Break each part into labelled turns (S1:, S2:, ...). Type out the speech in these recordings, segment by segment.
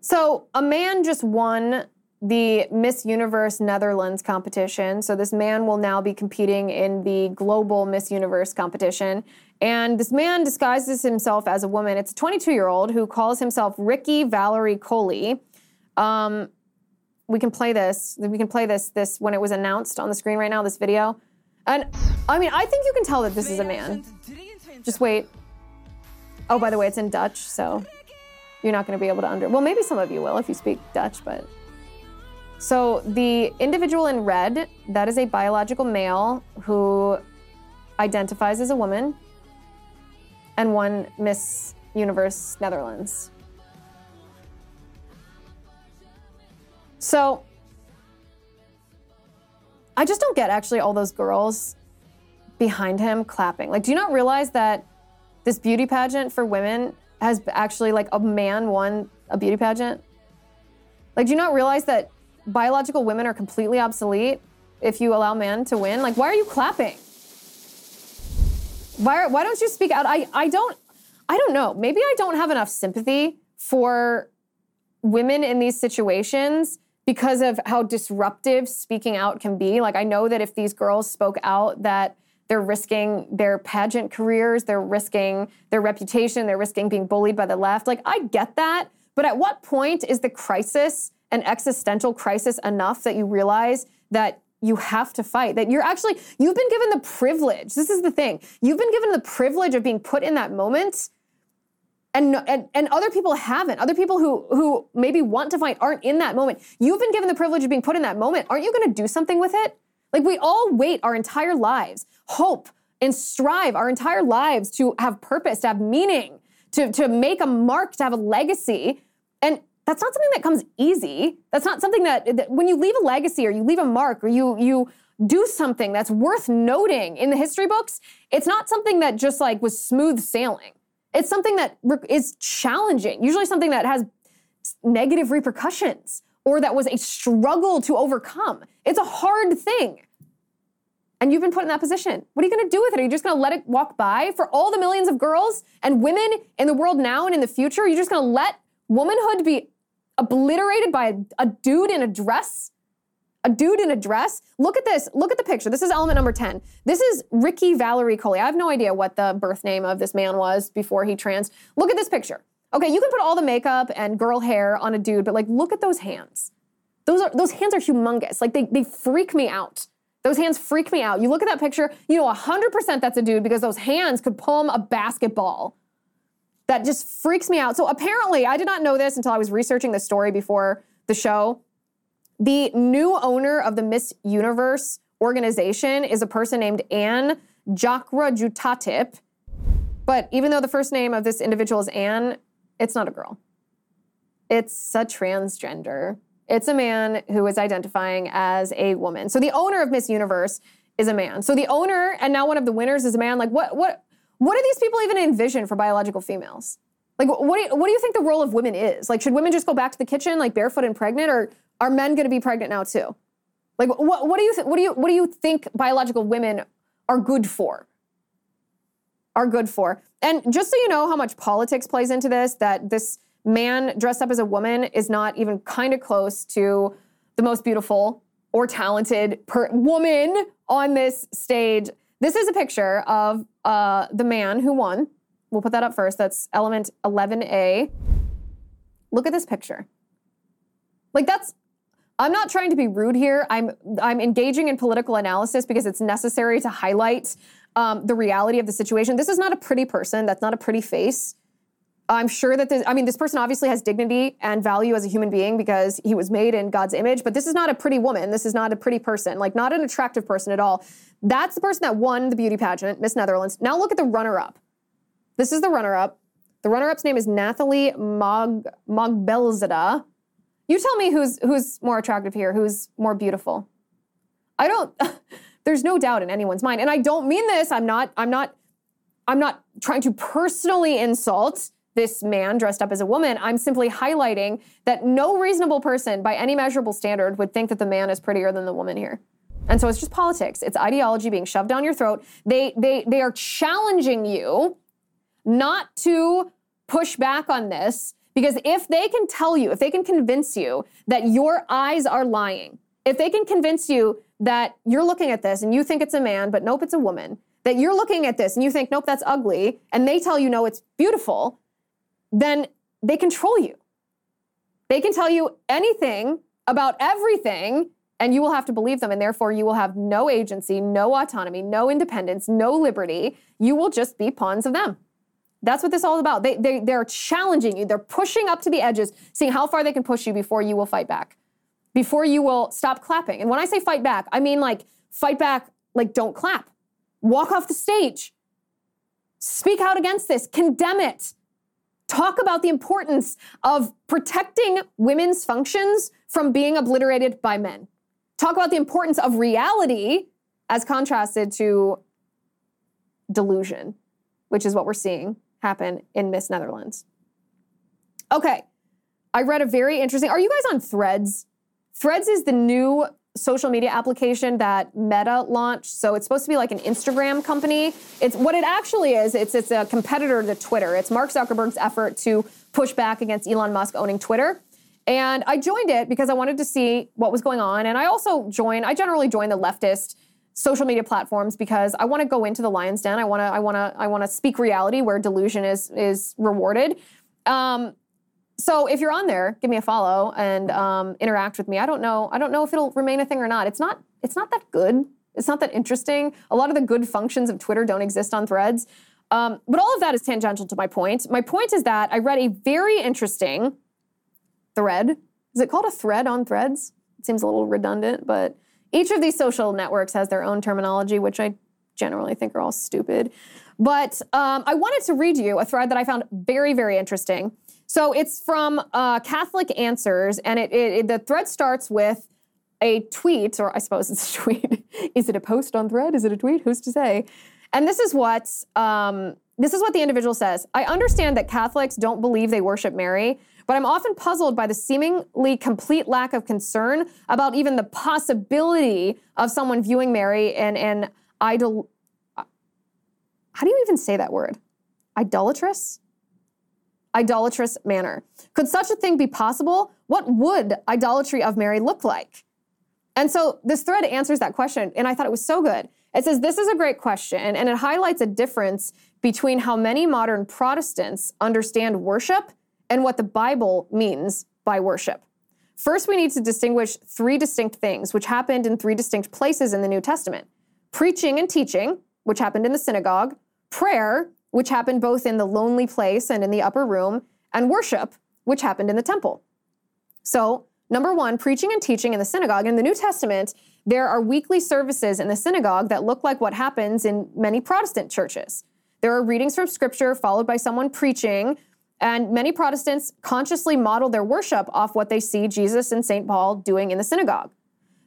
S1: So a man just won the Miss Universe Netherlands competition. So this man will now be competing in the global Miss Universe competition. And this man disguises himself as a woman. It's a 22 year old who calls himself Rikkie Valerie Kollé. Um, we can play this. We can play this this when it was announced on the screen right now. This video, and I mean, I think you can tell that this is a man. Just wait. Oh, by the way, it's in Dutch, so you're not going to be able to under. Well, maybe some of you will if you speak Dutch, but. So the individual in red, that is a biological male who identifies as a woman and won Miss Universe Netherlands. So I just don't get actually all those girls behind him clapping. Like, do you not realize that this beauty pageant for women has actually like a man won a beauty pageant? Like, do you not realize that biological women are completely obsolete if you allow men to win? Like, why are you clapping? Why, why don't you speak out? I, I don't, I don't know. Maybe I don't have enough sympathy for women in these situations because of how disruptive speaking out can be. Like, I know that if these girls spoke out, that they're risking their pageant careers, they're risking their reputation, they're risking being bullied by the left. Like, I get that. But at what point is the crisis an existential crisis enough that you realize that you have to fight? That you're actually you've been given the privilege this is the thing you've been given the privilege of being put in that moment and, and, and other people haven't. Other people who who maybe want to fight aren't in that moment. You've been given the privilege of being put in that moment. Aren't you going to do something with it like we all wait our entire lives hope and strive our entire lives to have purpose to have meaning to, to make a mark to have a legacy and that's not something that comes easy. That's not something that, that when you leave a legacy or you leave a mark or you you do something that's worth noting in the history books, it's not something that just like was smooth sailing. It's something that is challenging, usually something that has negative repercussions or that was a struggle to overcome. It's a hard thing. And you've been put in that position. What are you going to do with it? Are you just going to let it walk by for all the millions of girls and women in the world now and in the future? Are you just going to let womanhood be obliterated by a, a dude in a dress? A dude in a dress? Look at this. Look at the picture. This is element number 10. This is Rikkie Valerie Kollé. I have no idea what the birth name of this man was before he trans. Look at this picture. Okay, you can put all the makeup and girl hair on a dude, but like look at those hands. Those are those hands are humongous. Like they they freak me out. Those hands freak me out. You look at that picture, you know 100% that's a dude because those hands could palm a basketball that just freaks me out. So apparently, I did not know this until I was researching the story before the show. The new owner of the Miss Universe organization is a person named Anne Jakrajutatip. But even though the first name of this individual is Anne, it's not a girl. It's a transgender. It's a man who is identifying as a woman. So the owner of Miss Universe is a man. So the owner and now one of the winners is a man. Like what what what do these people even envision for biological females? Like, what do, you, what do you think the role of women is? Like, should women just go back to the kitchen, like barefoot and pregnant, or are men going to be pregnant now too? Like, what, what do you th- what do you what do you think biological women are good for? Are good for? And just so you know how much politics plays into this, that this man dressed up as a woman is not even kind of close to the most beautiful or talented per- woman on this stage. This is a picture of uh, the man who won. We'll put that up first. That's element 11A. Look at this picture. Like that's I'm not trying to be rude here. I'm I'm engaging in political analysis because it's necessary to highlight um, the reality of the situation. This is not a pretty person. That's not a pretty face. I'm sure that this, I mean, this person obviously has dignity and value as a human being because he was made in God's image, but this is not a pretty woman. This is not a pretty person, like not an attractive person at all. That's the person that won the beauty pageant, Miss Netherlands. Now look at the runner up. This is the runner up. The runner up's name is Nathalie Mog, Mogbelzada. You tell me who's, who's more attractive here, who's more beautiful. I don't, there's no doubt in anyone's mind. And I don't mean this. I'm not, I'm not, I'm not trying to personally insult this man dressed up as a woman. I'm simply highlighting that no reasonable person by any measurable standard would think that the man is prettier than the woman here. And so it's just politics. It's ideology being shoved down your throat. They they they are challenging you not to push back on this Because if they can tell you, if they can convince you that your eyes are lying, if they can convince you that you're looking at this and you think it's a man, but nope, it's a woman, that you're looking at this and you think, nope, that's ugly, and they tell you, no, it's beautiful, then they control you. They can tell you anything about everything, and you will have to believe them, and therefore you will have no agency, no autonomy, no independence, no liberty. You will just be pawns of them. That's what this is all about. They, they, they're challenging you. They're pushing up to the edges, seeing how far they can push you before you will fight back, before you will stop clapping. And when I say fight back, I mean like fight back, like don't clap. Walk off the stage. Speak out against this. Condemn it. Talk about the importance of protecting women's functions from being obliterated by men. Talk about the importance of reality as contrasted to delusion, which is what we're seeing happen in Miss Netherlands. Okay, I read a very interesting. Are you guys on Threads? Threads is the new social media application that Meta launched. So it's supposed to be like an Instagram company. It's what it actually is. It's it's a competitor to Twitter. It's Mark Zuckerberg's effort to push back against Elon Musk owning Twitter. And I joined it because I wanted to see what was going on. And I also join. I generally join the leftist social media platforms because I want to go into the lion's den. I want to I want to I want to speak reality where delusion is is rewarded. Um, so if you're on there, give me a follow and um, interact with me. I don't know. I don't know if it'll remain a thing or not. It's not. It's not that good. It's not that interesting. A lot of the good functions of Twitter don't exist on Threads. Um, but all of that is tangential to my point. My point is that I read a very interesting thread. Is it called a thread on Threads? It seems a little redundant, but each of these social networks has their own terminology, which I generally think are all stupid. But um, I wanted to read you a thread that I found very, very interesting. So it's from uh, Catholic Answers, and it, it, it, the thread starts with a tweet, or I suppose it's a tweet. is it a post on thread? Is it a tweet? Who's to say? And this is what um, this is what the individual says. I understand that Catholics don't believe they worship Mary, but I'm often puzzled by the seemingly complete lack of concern about even the possibility of someone viewing Mary in an idol. How do you even say that word? Idolatrous? Idolatrous manner. Could such a thing be possible? What would idolatry of Mary look like? And so this thread answers that question, and I thought it was so good. It says, This is a great question, and it highlights a difference between how many modern Protestants understand worship and what the Bible means by worship. First, we need to distinguish three distinct things, which happened in three distinct places in the New Testament preaching and teaching, which happened in the synagogue, prayer, which happened both in the lonely place and in the upper room, and worship, which happened in the temple. So, number one, preaching and teaching in the synagogue. In the New Testament, there are weekly services in the synagogue that look like what happens in many Protestant churches. There are readings from scripture followed by someone preaching and many Protestants consciously model their worship off what they see Jesus and St. Paul doing in the synagogue.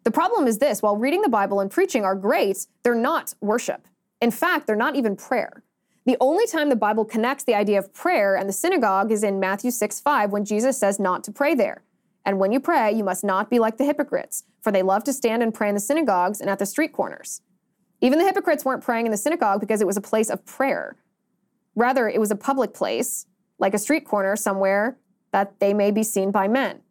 S1: The problem is this while reading the Bible and preaching are great, they're not worship. In fact, they're not even prayer. The only time the Bible connects the idea of prayer and the synagogue is in Matthew 6 5, when Jesus says not to pray there. And when you pray, you must not be like the hypocrites, for they love to stand and pray in the synagogues and at the street corners. Even the hypocrites weren't praying in the synagogue because it was a place of prayer. Rather, it was a public place like a street corner somewhere that they may be seen by men.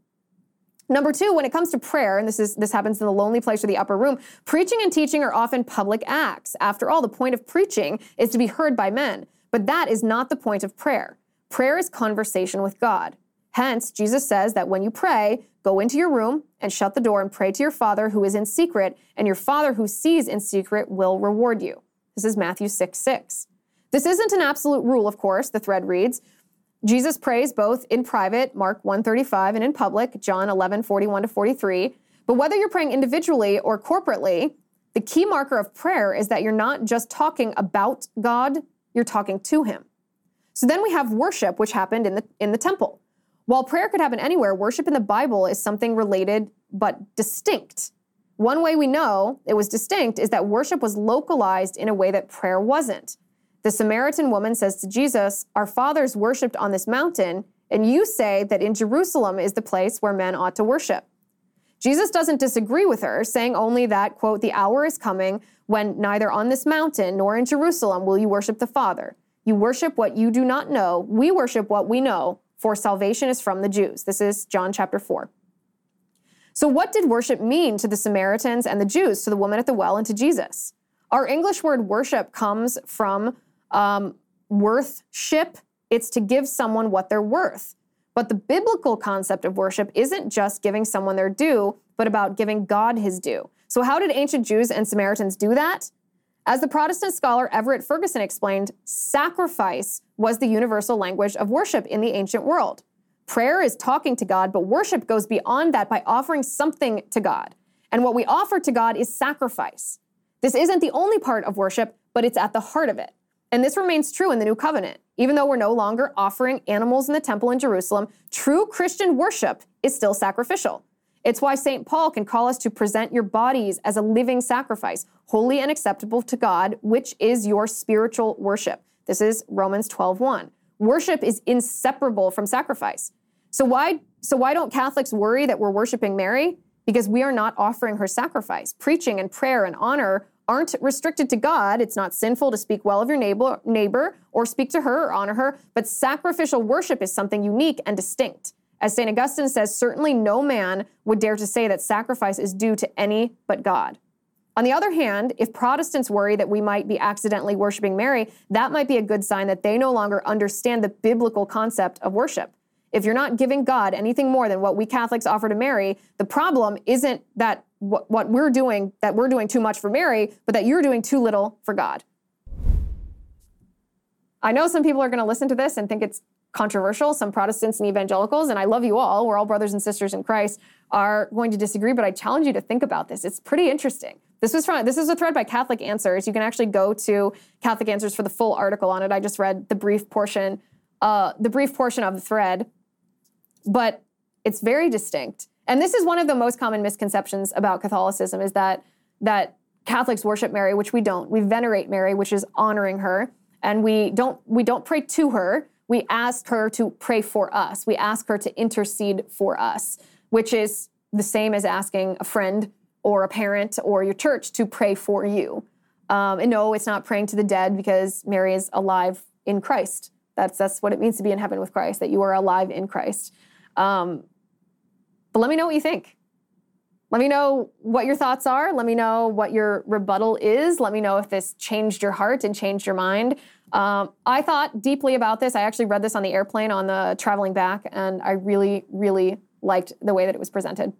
S1: Number two, when it comes to prayer, and this is this happens in the lonely place or the upper room, preaching and teaching are often public acts. After all, the point of preaching is to be heard by men, but that is not the point of prayer. Prayer is conversation with God. Hence, Jesus says that when you pray, go into your room and shut the door and pray to your Father who is in secret, and your Father who sees in secret will reward you. This is Matthew 6 6. This isn't an absolute rule, of course, the thread reads, Jesus prays both in private, Mark 135, and in public, John 11, 41 to 43. But whether you're praying individually or corporately, the key marker of prayer is that you're not just talking about God, you're talking to Him. So then we have worship, which happened in the, in the temple. While prayer could happen anywhere, worship in the Bible is something related but distinct. One way we know it was distinct is that worship was localized in a way that prayer wasn't. The Samaritan woman says to Jesus, Our fathers worshiped on this mountain, and you say that in Jerusalem is the place where men ought to worship. Jesus doesn't disagree with her, saying only that, quote, the hour is coming when neither on this mountain nor in Jerusalem will you worship the Father. You worship what you do not know. We worship what we know, for salvation is from the Jews. This is John chapter 4. So, what did worship mean to the Samaritans and the Jews, to the woman at the well, and to Jesus? Our English word worship comes from um, worthship. It's to give someone what they're worth. But the biblical concept of worship isn't just giving someone their due, but about giving God his due. So, how did ancient Jews and Samaritans do that? As the Protestant scholar Everett Ferguson explained, sacrifice was the universal language of worship in the ancient world. Prayer is talking to God, but worship goes beyond that by offering something to God. And what we offer to God is sacrifice. This isn't the only part of worship, but it's at the heart of it. And this remains true in the new covenant. Even though we're no longer offering animals in the temple in Jerusalem, true Christian worship is still sacrificial. It's why St. Paul can call us to present your bodies as a living sacrifice, holy and acceptable to God, which is your spiritual worship. This is Romans 12:1. Worship is inseparable from sacrifice. So why so why don't Catholics worry that we're worshiping Mary? Because we are not offering her sacrifice. Preaching and prayer and honor aren't restricted to God. It's not sinful to speak well of your neighbor, neighbor or speak to her or honor her, but sacrificial worship is something unique and distinct. As St. Augustine says, certainly no man would dare to say that sacrifice is due to any but God. On the other hand, if Protestants worry that we might be accidentally worshiping Mary, that might be a good sign that they no longer understand the biblical concept of worship. If you're not giving God anything more than what we Catholics offer to Mary, the problem isn't that what, we're doing, that we're doing too much for Mary, but that you're doing too little for God. I know some people are going to listen to this and think it's controversial. Some Protestants and evangelicals, and I love you all, we're all brothers and sisters in Christ, are going to disagree, but I challenge you to think about this. It's pretty interesting. This was from this is a thread by Catholic Answers. You can actually go to Catholic Answers for the full article on it. I just read the brief portion, uh, the brief portion of the thread, but it's very distinct. And this is one of the most common misconceptions about Catholicism is that that Catholics worship Mary, which we don't. We venerate Mary, which is honoring her, and we don't we don't pray to her we ask her to pray for us. We ask her to intercede for us, which is the same as asking a friend or a parent or your church to pray for you. Um, and no, it's not praying to the dead because Mary is alive in Christ. That's that's what it means to be in heaven with Christ. That you are alive in Christ. Um, but let me know what you think. Let me know what your thoughts are. Let me know what your rebuttal is. Let me know if this changed your heart and changed your mind. Um, I thought deeply about this. I actually read this on the airplane on the traveling back, and I really, really liked the way that it was presented.